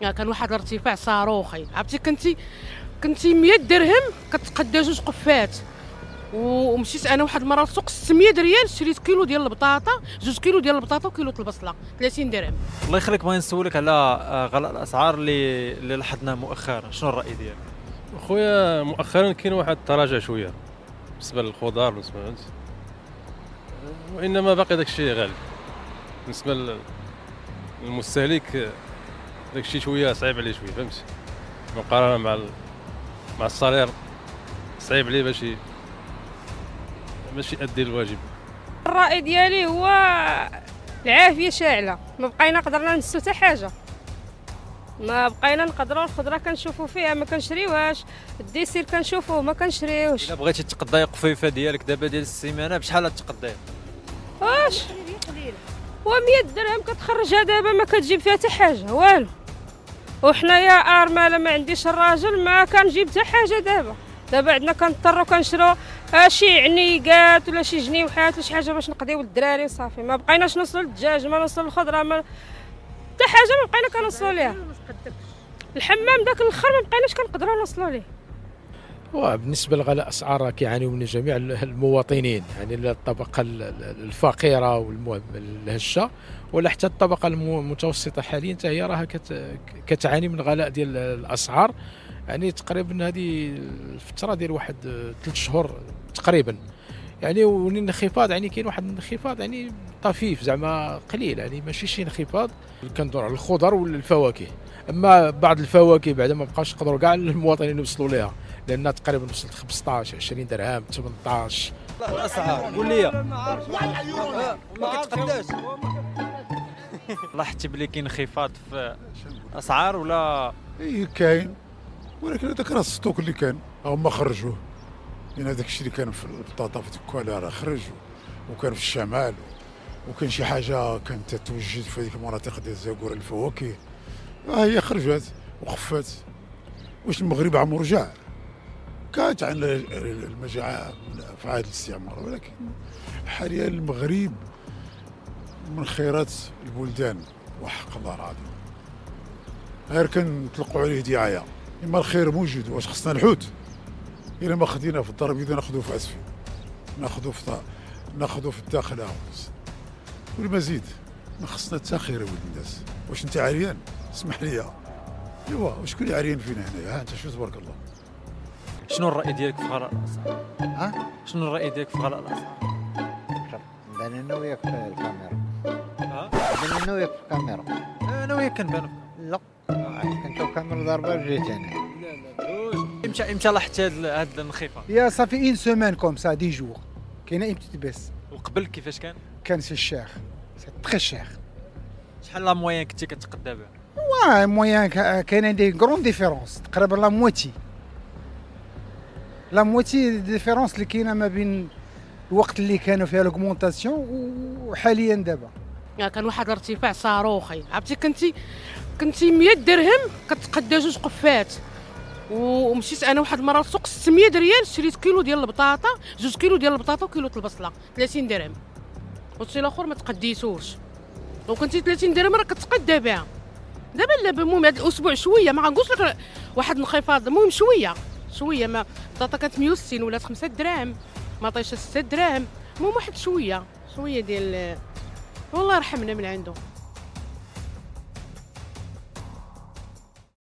كان واحد الارتفاع صاروخي عرفتي؟ كنتي كنتي 100 درهم كتقدا جوج قفات. ومشيت أنا واحد المره للسوق 600 ريال شريت كيلو ديال البطاطا جوج كيلو ديال البطاطا وكيلو د البصله 30 درهم. الله يخليك بغيت نسولك على آه، غلاء الأسعار اللي اللي لاحظناه مؤخرا. شنو الرأي ديالك؟ خويا مؤخرا كاين واحد التراجع شوية بالنسبة للخضار بالنسبة فهمت وإنما باقي داك الشيء غالي. بالنسبة لل- للمستهلك داك الشيء شوية صعيب عليه شوية فهمت؟ مقارنة مع ال... مع الصالير صعيب عليه باش باش يأدي الواجب. الرأي ديالي هو العافية شاعلة ما بقينا قدرنا نسو حتى حاجة. ما بقينا نقدروا الخضرة كنشوفوا فيها ما كنشريوهاش. الديسير كنشوفوه ما كنشريوش إلا بغيتي تقضي قفيفة ديالك دابا ديال السيمانة بشحال تقضي واش؟ و 100 درهم كتخرجها دابا ما كتجيب فيها حتى حاجة والو. وحنايا أرملة ما عنديش الراجل ما كنجيب حتى حاجة دابا. دابا عندنا كنضطروا كنشرو شي عنيقات ولا شي جنيوحات ولا شي حاجة باش نقضيو للدراري صافي. ما بقيناش نوصلوا للدجاج ما نوصلوا للخضرة ما حتى حاجة ما بقينا كنوصلوا ليها. الحمام داك الآخر ما بقيناش كنقدروا نوصلوا ليه. وبالنسبة لغلاء الاسعار كيعانيوا من جميع المواطنين يعني الطبقة ال- ال- الفقيرة والهشه ولا حتى الطبقة الم- المتوسطة حاليا حتى هي راها كت- كتعاني من غلاء ديال الأسعار. يعني تقريبا هذه الفترة ديال واحد ثلاث شهور تقريبا. يعني والانخفاض يعني كاين واحد الانخفاض يعني طفيف زعما قليل يعني ماشي شي انخفاض كندور على الخضر والفواكه. أما بعض الفواكه بعدا ما بقاش يقدروا كاع المواطنين يوصلوا ليها لأنها تقريبا وصلت 15 20 درهم 18 الأسعار قول لي. ما كتقداش لاحظتي بلي كاين انخفاض في الاسعار ولا؟ إي كاين. ولكن هذاك راه الستوك اللي كان هما خرجوه. لأن هذاك الشيء اللي كان في البطاطا في تكوالا راه خرج وكان في الشمال وكان شي حاجة كانت توجد في هذيك المناطق ديال الزاكور الفواكه. ها هي خرجت وخفت. واش المغرب عمو رجع كانت عن المجاعة من في عهد الاستعمار ولكن حاليا المغرب من خيرات البلدان وحق الله العظيم. غير كنطلقوا عليه دعاية. إما الخير موجود واش خصنا الحوت الا ما خدينا في الضرب إذا ناخذوه في عسفي ناخذوه في ناخذوه في الداخل عاوز والمزيد. ما خصنا حتى خير يا ولد الناس. واش أنت عريان؟ اسمح لي. أيوا وشكون اللي عريان فينا هنايا؟ ها أنت شو تبارك الله؟ شنو الرأي ديالك في غلاء الاسعار ها؟ شنو الرأي ديالك في غلاء الاسعار بان إنه وياك في الكاميرا. ها؟ بان إنه وياك في الكاميرا. أنا وياك كنبانو لا. كنت كاميرا ضربه وجيت أنا إمتى إمتى لاحظتي هذا هذا الانخفاض. يا صافي اون سومان كوم سا دي جور كاينة اون بتيت بيس وقبل كيفاش كان؟ كان c'est cher c'est très cher شحال la moyenne كنتي كتقدا بها وا moyenne كاين des grandes différences تقريبا la moitié la moitié différence اللي كاينة ما بين الوقت اللي كانوا فيها l'augmentation وحاليا دابا. كان واحد الارتفاع صاروخي. عرفتي كنتي كنتي 100 درهم كتقدا جوج قفات. ومشيت أنا واحد المرة للسوق 600 ريال شريت كيلو ديال البطاطا جوج كيلو ديال البطاطا وكيلو البصلة 30 درهم. والشي الآخر ما تقديتوش وكنتي 30 درهم راه كتقدا بها دابا لا المهم هذا الأسبوع شوية ما غنقولش لك واحد الانخفاض المهم شوية شوية ما البطاطا كانت 160 ولات 5 دراهم مطيشه 6 دراهم المهم واحد شوية شوية ديال والله يرحمنا من عنده.